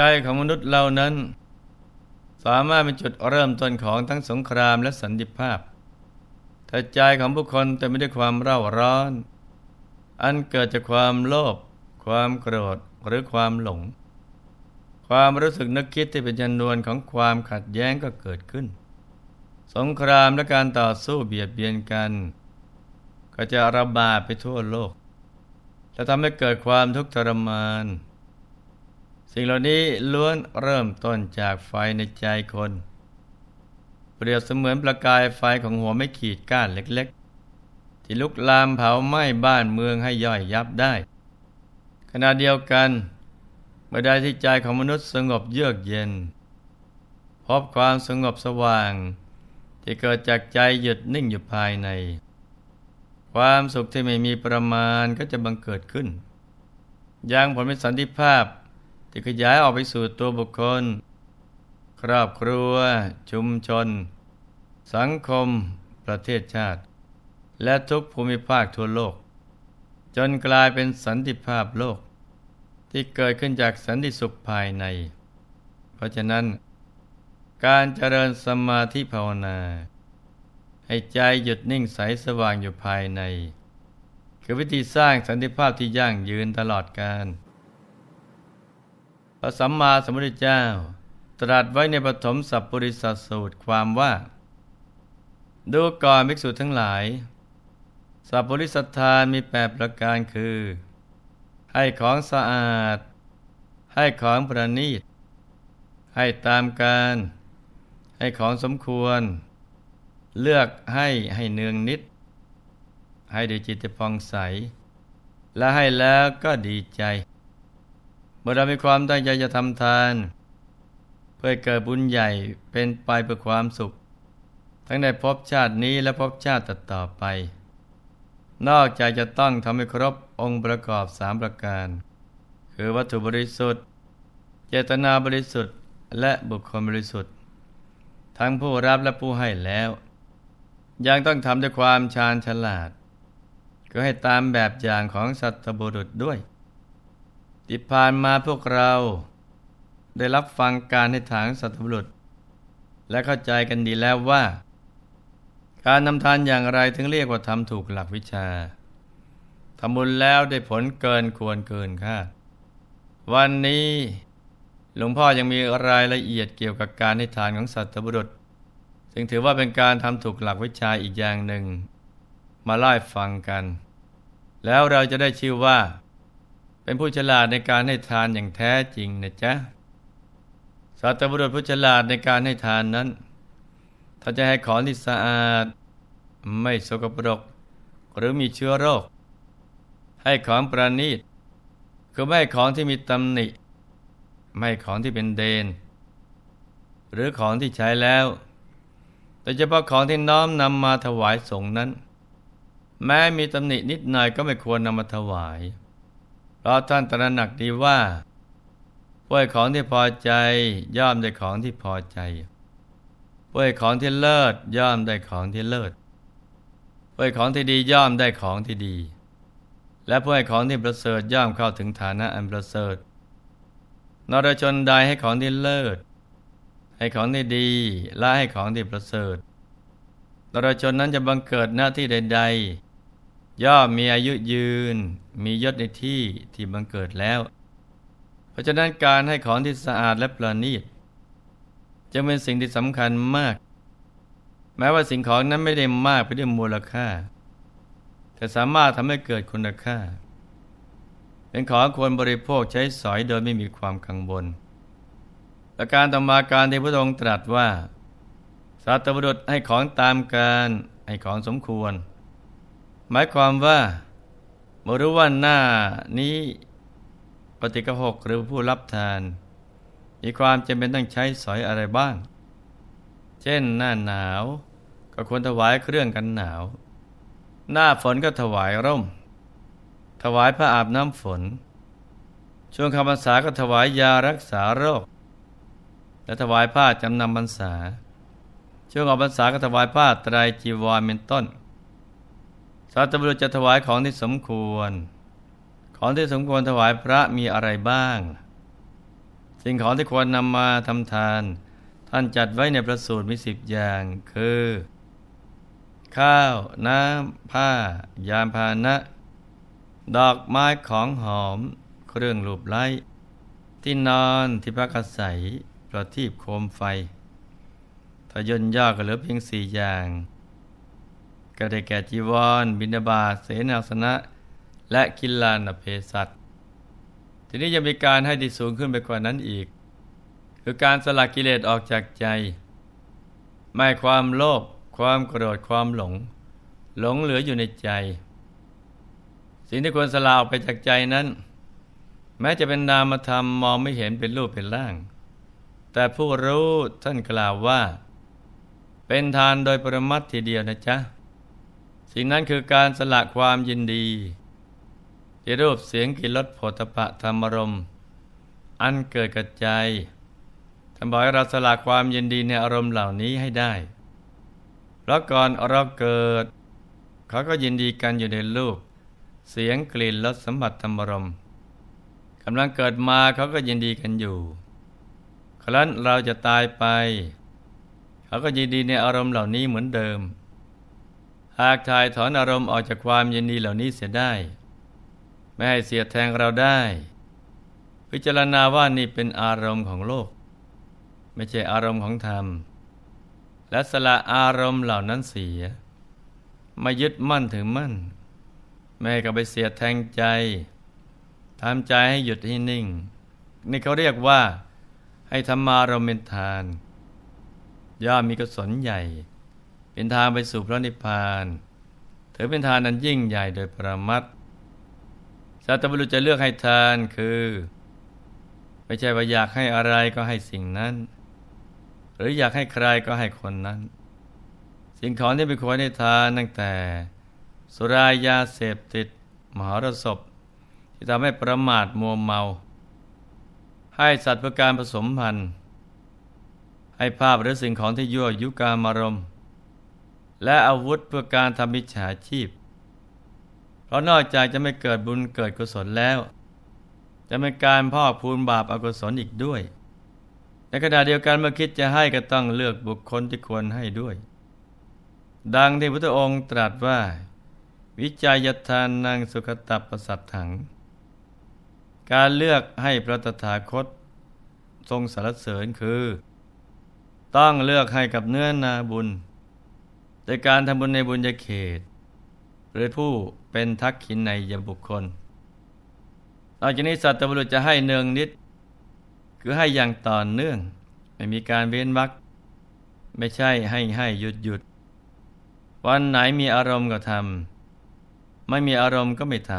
ใจของมนุษย์เรานั้น สามารถเป็นจุดเริ่มต้นของทั้งสงครามและสันติภาพถ้าใจของบุคคลแต่ไม่ได้ความเร่าร้อน อันเกิดจากความโลภความโกรธหรือความหลง ความรู้สึกนึกคิดที่เป็นจำนวนของความขัดแย้งก็เกิดขึ้น สงครามและการต่อสู้เบียดเบียนกัน ก็จะระบาดไปทั่วโลกและทำให้เกิดความทุกข์ทรมาน สิ่งเหล่านี้ล้วนเริ่มต้นจากไฟในใจคน เปรียบเสมือนประกายไฟของหัวไม่ขีดก้านเล็กๆ ที่ลุกลามเผาไหม้บ้านเมืองให้ย่อยยับได้ ขณะเดียวกันเมื่อใดที่ใจของมนุษย์สงบเยือกเย็น พบความสงบสว่าง ที่เกิดจากใจหยุดนิ่งอยู่ภายใน ความสุขที่ไม่มีประมาณก็จะบังเกิดขึ้นยังผลเป็นสันติภาพ ที่ขยายออกไปสู่ตัวบุคคล ครอบครัว ชุมชน สังคม ประเทศชาติ และทุกภูมิภาคทั่วโลก จนกลายเป็นสันติภาพโลก ที่เกิดขึ้นจากสันติสุขภายใน เพราะฉะนั้น การเจริญสมาธิภาวนา ให้ใจหยุดนิ่งใสสว่างอยู่ภายใน คือวิธีสร้างสันติภาพที่ยั่งยืนตลอดกาล พระสัมมาสัมพุทธเจ้า ตรัสไว้ในปฐมสัพปริสัสูตรความว่า ดูก่อนภิกษุทั้งหลาย สัพปริสัทธานมีแปดประการคือ ให้ของสะอาด ให้ของประณีต ให้ตามการ ให้ของสมควร เลือกให้ให้เนืองนิด ให้ด้วยจิตพองใส และให้แล้วก็ดีใจ มื่อเรามีความตั้งใจจะทำทาน เพื่อเกิดบุญใหญ่เป็นไปเพื่อความสุข ทั้งในภพชาตินี้และภพชาติต่อไป นอกจากจะต้องทำให้ครบองค์ประกอบสามประการ คือวัตถุบริสุทธิ์ เจตนาบริสุทธิ์ และบุคคลบริสุทธิ์ ทั้งผู้รับและผู้ให้แล้ว ยังต้องทำด้วยความชาญฉลาด ก็ให้ตามแบบอย่างของสัตบุรุษด้วย ที่ผ่านมาพวกเราได้รับฟังการในทางสัตว์บุรุษ และเข้าใจกันดีแล้วว่า การนำทานอย่างไรถึงเรียกว่าทำถูกหลักวิชาทำบุญแล้วได้ผลเกินควรเกินคาดวันนี้หลวงพ่อยังมีรายละเอียดเกี่ยวกับการให้ทานของสัตว์บุรุษ ซึ่งถือว่าเป็นการทำถูกหลักวิชาอีกอย่างหนึ่ง มาไล่ฟังกัน แล้วเราจะได้ชื่อว่า เป็นผู้ฉลาดในการให้ทานอย่างแท้จริงนะจ๊ะสัตบุรุษผู้ฉลาดในการให้ทานนั้น ถ้าจะให้ของที่สะอาด ไม่สกปรก หรือมีเชื้อโรค ให้ของประณีตคือไม่ของที่มีตำหนิ ไม่ของที่เป็นเดน หรือของที่ใช้แล้ว แต่เฉพาะของที่น้อมนำมาถวายสงฆ์นั้น แม้มีตำหนินิดหน่อยก็ไม่ควรนำมาถวาย ราะท่านตระหนักดีว่าผู้ให้ของที่พอใจย่อมได้ของที่พอใจผู้ให้ของที่เลิศย่อมได้ของที่เลิศผู้ให้ของที่ดีย่อมได้ของที่ดี และผู้ให้ของที่ประเสริฐย่อมเข้าถึงฐานะอันประเสริฐนรชนใดให้ของที่เลิศ ให้ของที่ดีและให้ของที่ประเสริฐนรชนนั้นจะบังเกิดหน้าที่ใด ๆ ย่อมมีอายุยืน มียศในที่ที่บังเกิดแล้ว เพราะฉะนั้นการให้ของที่สะอาดและประณีตจะเป็นสิ่งที่สำคัญมาก แม้ว่าสิ่งของนั้นไม่ได้มากไปด้วยมูลค่า แต่สามารถทำให้เกิดคุณค่า เป็นของควรบริโภคใช้สอยโดยไม่มีความกังวลและการต่อมาการที่พระองค์ตรัสว่าสัตว์บุรุษให้ของตามการให้ของสมควร หมายความว่าเมื่อรู้ว่าหน้านี้ปฏิกหกหรือผู้รับทาน มีความจำเป็นต้องใช้สอยอะไรบ้าง เช่นหน้าหนาว ก็ควรถวายเครื่องกันหนาว หน้าฝนก็ถวายร่ม ถวายผ้าอาบน้ำฝน ช่วงคำพรรษาก็ถวายยารักษาโรค และถวายผ้าจำนำพรรษา ช่วงออกพรรษาก็ถวายผ้าไตรจีวรเป็นต้น สาธบุรุษจะถวายของที่สมควร ของที่สมควรถวายพระมีอะไรบ้าง สิ่งของที่ควรนำมาทำทาน ท่านจัดไว้ในประสูตรมีสิบอย่าง คือ ข้าว น้ำ ผ้า ยานพานะ ดอกไม้ของหอม เครื่องรูปไล้ที่นอนที่พักอาศัยประทีปโคมไฟถ้าย่นย่อก็เหลือเพียงสี่อย่าง ก็ได้แก่จีวร บินาบาเสนาสนะ และกิลานเพสัตทีนี้ยังมีการให้ที่สูงขึ้นไปกว่านั้นอีก คือการสละกิเลสออกจากใจ ไม่ความโลภความโกรธความหลง หลงเหลืออยู่ในใจ สิ่งที่ควรสละออกไปจากใจนั้น แม้จะเป็นนามธรรมมองไม่เห็นเป็นรูปเป็นร่าง แต่ผู้รู้ท่านกล่าวว่า เป็นทานโดยปรมัตทีเดียวนะจ๊ะ สิ่งนั้นคือการสละความยินดีที่รูปเสียงกิรสโผฏฐะธรรมรม อันเกิดกับใจท่านบอกให้เราสละความยินดีในอารมณ์เหล่านี้ให้ได้ เพราะก่อนเราเกิด เขาก็ยินดีกันอยู่ในรูป เสียงกลิ่นรสสัมผัสธรรมรมกำลังเกิดมาเขาก็ยินดีกันอยู่ ครั้นเราจะตายไป เขาก็ยินดีในอารมณ์เหล่านี้เหมือนเดิม หากทายถอนอารมณ์ออกจากความยินดีเหล่านี้เสียได้ ไม่ให้เสียแทงเราได้ พิจารณาว่านี่เป็นอารมณ์ของโลก ไม่ใช่อารมณ์ของธรรม และสละอารมณ์เหล่านั้นเสียมายึดมั่นถึงมั่น ไม่ให้กับไปเสียแทงใจทำใจให้หยุดให้นิ่ง นี่เขาเรียกว่า ให้ธรรมารมเป็นทาน ย่อมมีกุศลใหญ่ เป็นทางไปสู่พระนิพพานถือเป็นทานนั้นยิ่งใหญ่โดยประมัติสัตบุรุษจะเลือกให้ทานคือ ไม่ใช่ว่าอยากให้อะไรก็ให้สิ่งนั้น หรืออยากให้ใครก็ให้คนนั้น สิ่งของที่เป็นควรให้ทานตั้งแต่ สุรายาเสพติด มหรสพ ที่ทำให้ประมาทมัวเมา ให้สัตว์เพื่อการผสมพันธุ์ให้ภาพหรือสิ่งของที่ยั่วยุกามารมณ์ และอาวุธเพื่อการทำมิจฉาชีพ เพราะนอกจากจะไม่เกิดบุญเกิดกุศลแล้ว จะเป็นการพอกพูนบาปอกุศลอีกด้วย ในขณะเดียวกันเมื่อคิดจะให้ก็ต้องเลือกบุคคลที่ควรให้ด้วย ดังที่พระองค์ตรัสว่า วิจัยทานนางสุขตับประสัตถัง การเลือกให้พระตถาคต ทรงสรรเสริญคือ ต้องเลือกให้กับเนื้อนาบุญ ดยการทำบุญในบุญญาเขต หรือผู้เป็นทักขินในยบุคคลนอกจากนี้สัตว์บุรุษจะให้เนืองนิด คือให้อย่างต่อเนื่อง ไม่มีการเว้นวรรคไม่ใช่ให้ให้หยุดหยุด วันไหนมีอารมณ์ก็ทำไม่มีอารมณ์ก็ไม่ท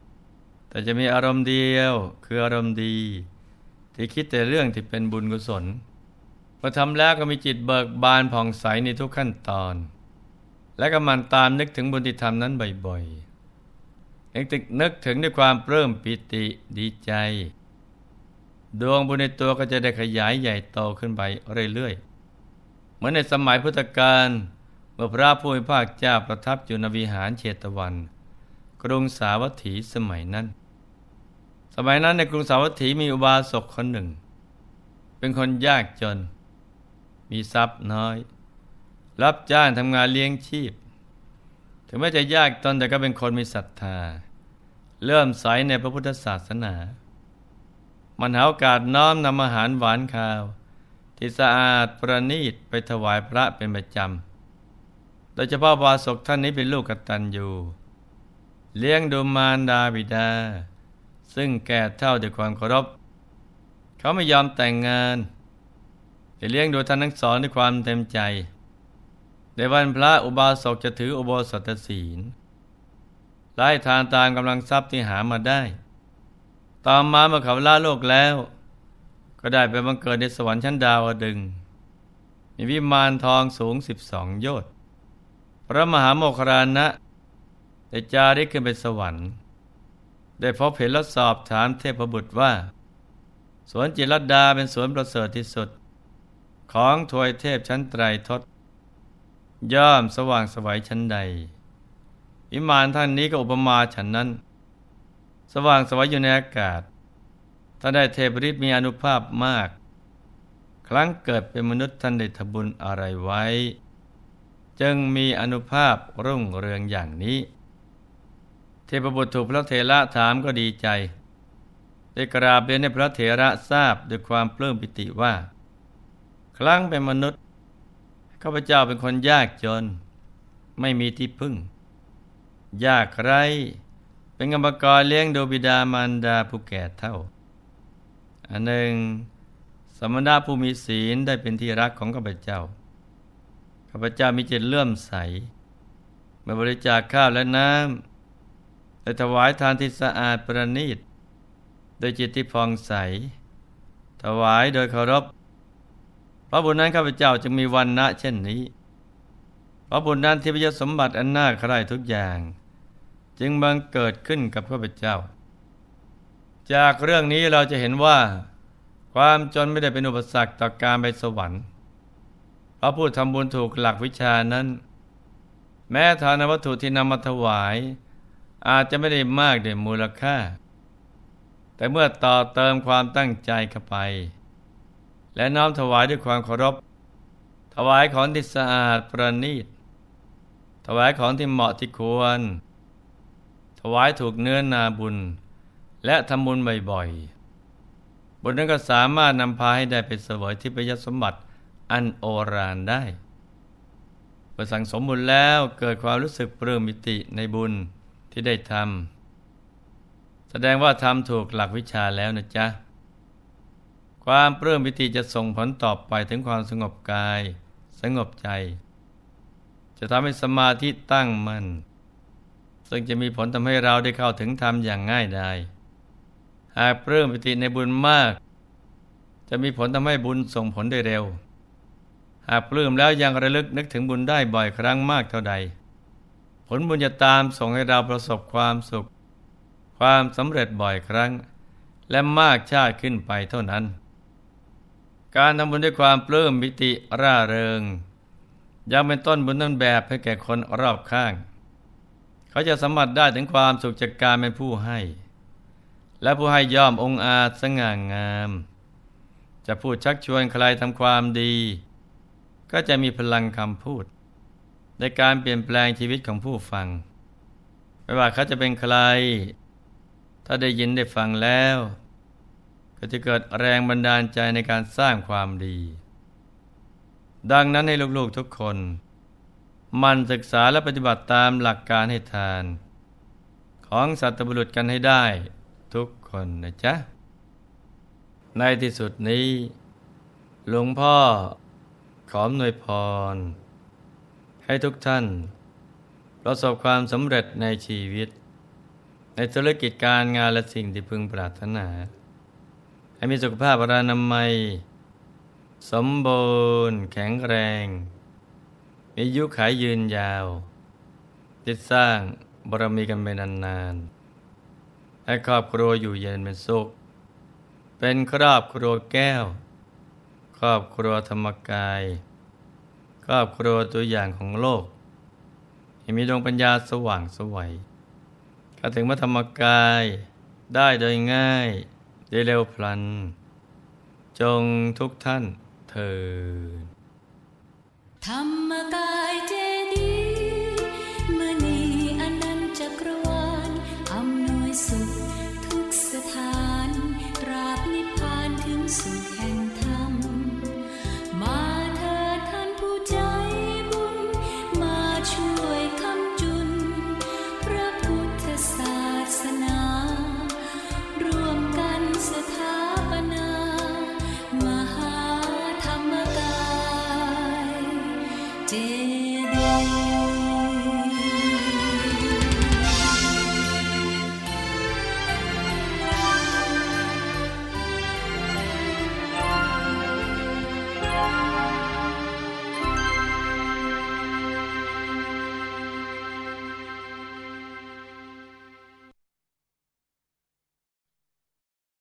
ำแต่จะมีอารมณ์เดียวคืออารมณ์ดี ที่คิดแต่เรื่องที่เป็นบุญกุศลพอทำแล้วก็มีจิตเบิกบานผ่องใสในทุกขั้นตอน และก็มันตามนึกถึงบุญที่ทำนั้นบ่อยๆนึกถึงนึกถึงด้วยความเพิ่มปิติดีใจ ดวงบุญในตัวก็จะได้ขยายใหญ่โตขึ้นไปเรื่อยๆ เหมือนในสมัยพุทธกาลเมื่อพระผู้มีพระเจ้าประทับอยู่ในวิหารเชตวัน กรุงสาวัตถีสมัยนั้น สมัยนั้นในกรุงสาวัตถีมีอุบาสกคนหนึ่ง เป็นคนยากจน มีทรัพย์น้อย รับจ้างทำงานเลี้ยงชีพ ถึงแม้จะยากตนแต่ก็เป็นคนมีศรัทธา เริ่มใสในพระพุทธศาสนา มันหาโอกาสน้อมนำอาหารหวานข้าว ที่สะอาดประณีตไปถวายพระเป็นประจำ โดยเฉพาะบาศกท่านนี้เป็นลูกกตัญญูเลี้ยงดูมารดาบิดา ซึ่งแก่เท่าด้วยความเคารพ เขาไม่ยอมแต่งงานแต่เลี้ยงดูท่านทั้งสองด้วยความเต็มใจ ในวันพระอุบาสกจะถืออุโบสถศีลไล่ทานตามกำลังทรัพย์ที่หามาได้ต่อมาเมื่อเขาล่โลกแล้ว ก็ได้ไปบังเกิดในสวรรค์ชั้นดาวดึง มีวิมานทองสูงสิบสองโยชน์พระมหาโมครานะได้จาริกขึ้นไปสวรรค์ ได้พบเห็นและสอบถามเทพบุตรว่า สวนจิรดาเป็นสวนประเสริฐที่สุด ของถวยเทพชั้นไตรทศ ย่อมสว่างสวัยชั้นใด วิมานท่านนี้ก็อุปมาฉันนั้น สว่างสวัยอยู่ในอากาศท่านได้เทพฤทธิ์มีอนุภาพมาก ครั้งเกิดเป็นมนุษย์ท่านได้ทบุญอะไรไว้ จึงมีอนุภาพรุ่งเรืองอย่างนี้ เทพบุตรถูกพระเถระถามก็ดีใจ ได้กราบเรียนให้พระเถระทราบด้วยความปลื้มปิติว่า ครั้งเป็นมนุษย์ ข้าพเจ้าเป็นคนยากจน ไม่มีที่พึ่ง ยากไร เป็นกรรมกรเลี้ยงดูบิดามารดาผู้แก่เท่า อันหนึ่ง สมณะผู้มีศีลได้เป็นที่รักของข้าพเจ้า ข้าพเจ้ามีจิตเลื่อมใสเมื่อบริจาคข้าวและน้ำและถวายทานที่สะอาดประณีต โดยจิตที่ผ่องใส ถวายโดยเคารพ พระบุญนั้นข้าพเจ้าจึงมีวันณะเช่นนี้พระบุญนั้นที่พยสมบัติอันน่าใคร่ทุกอย่าง จึงบังเกิดขึ้นกับข้าพเจ้า จากเรื่องนี้เราจะเห็นว่า ความจนไม่ได้เป็นอุปสรรคต่อการไปสวรรค์พระผู้ทำบุญถูกหลักวิชานั้น แม้ทานวัตถุที่นำมาถวาย อาจจะไม่ได้มากเด่นมูลค่า แต่เมื่อต่อเติมความตั้งใจเข้าไป และน้อมถวายด้วยความเคารพ ถวายของที่สะอาดประณีต ถวายของที่เหมาะที่ควร ถวายถูกเนื้อนาบุญ และทำบุญบ่อยๆ บุญนั้นก็สามารถนำพาให้ได้ไปเสวยที่ประยสมบัติอันโอรานได้เมื่อสั่งสมบุญแล้วเกิดความรู้สึกปลื้มมิติในบุญที่ได้ทำแสดงว่าทำถูกหลักวิชาแล้วนะจ๊ะ ความเปลื้มปิติจะส่งผลตอบไปถึงความสงบกาย สงบใจ จะทำให้สมาธิตั้งมัน่นซึ่งจะมีผลทำให้เราได้เข้าถึงธรรมอย่างง่ายดายหากเปลื้มปิติในบุญมาก จะมีผลทำให้บุญส่งผลได้เร็ว หากปลื้มแล้วยังระลึกนึกถึงบุญได้บ่อยครั้งมากเท่าใด ผลบุญจะตามส่งให้เราประสบความสุข ความสำเร็จบ่อยครั้ง และมากชาติขึ้นไปเท่านั้น การทำบุญด้วยความปลื้มมิติร่าเริง ยังเป็นต้นบุญต้นแบบให้แก่คนรอบข้าง เขาจะสัมผัสได้ถึงความสุขจากการเป็นผู้ให้ และผู้ให้ย่อมองอาจสง่างาม จะพูดชักชวนใครทำความดี ก็จะมีพลังคำพูด ในการเปลี่ยนแปลงชีวิตของผู้ฟัง ไม่ว่าเขาจะเป็นใคร ถ้าได้ยินได้ฟังแล้ว ก็จะเกิดแรงบันดาลใจในการสร้างความดี ดังนั้นให้ลูกๆทุกคน มันศึกษาและปฏิบัติตามหลักการให้ทาน ของสัตบุรุษกันให้ได้ทุกคนนะจ๊ะ ในที่สุดนี้ หลวงพ่อขอมนวยพร ให้ทุกท่าน ประสบความสำเร็จในชีวิต ในธุรกิจการงานและสิ่งที่พึงปรารถนา ให้มีสุขภาพรานามัย สมบูรณ์แข็งแรง มียุขายยืนยาวจิตสร้างบารมีกันไปนานๆให้ครอบครัวอยู่เย็นเป็นสุข เป็นครอบครัวแก้ว ครอบครัวธรรมกาย ครอบครัวตัวอย่างของโลก ให้มีดวงปัญญาสว่างสวัยเข้าถึงพระธรรมกายได้โดยง่าย ได้เร็วพลัน จงทุกท่านเถิดธรรมกายเจ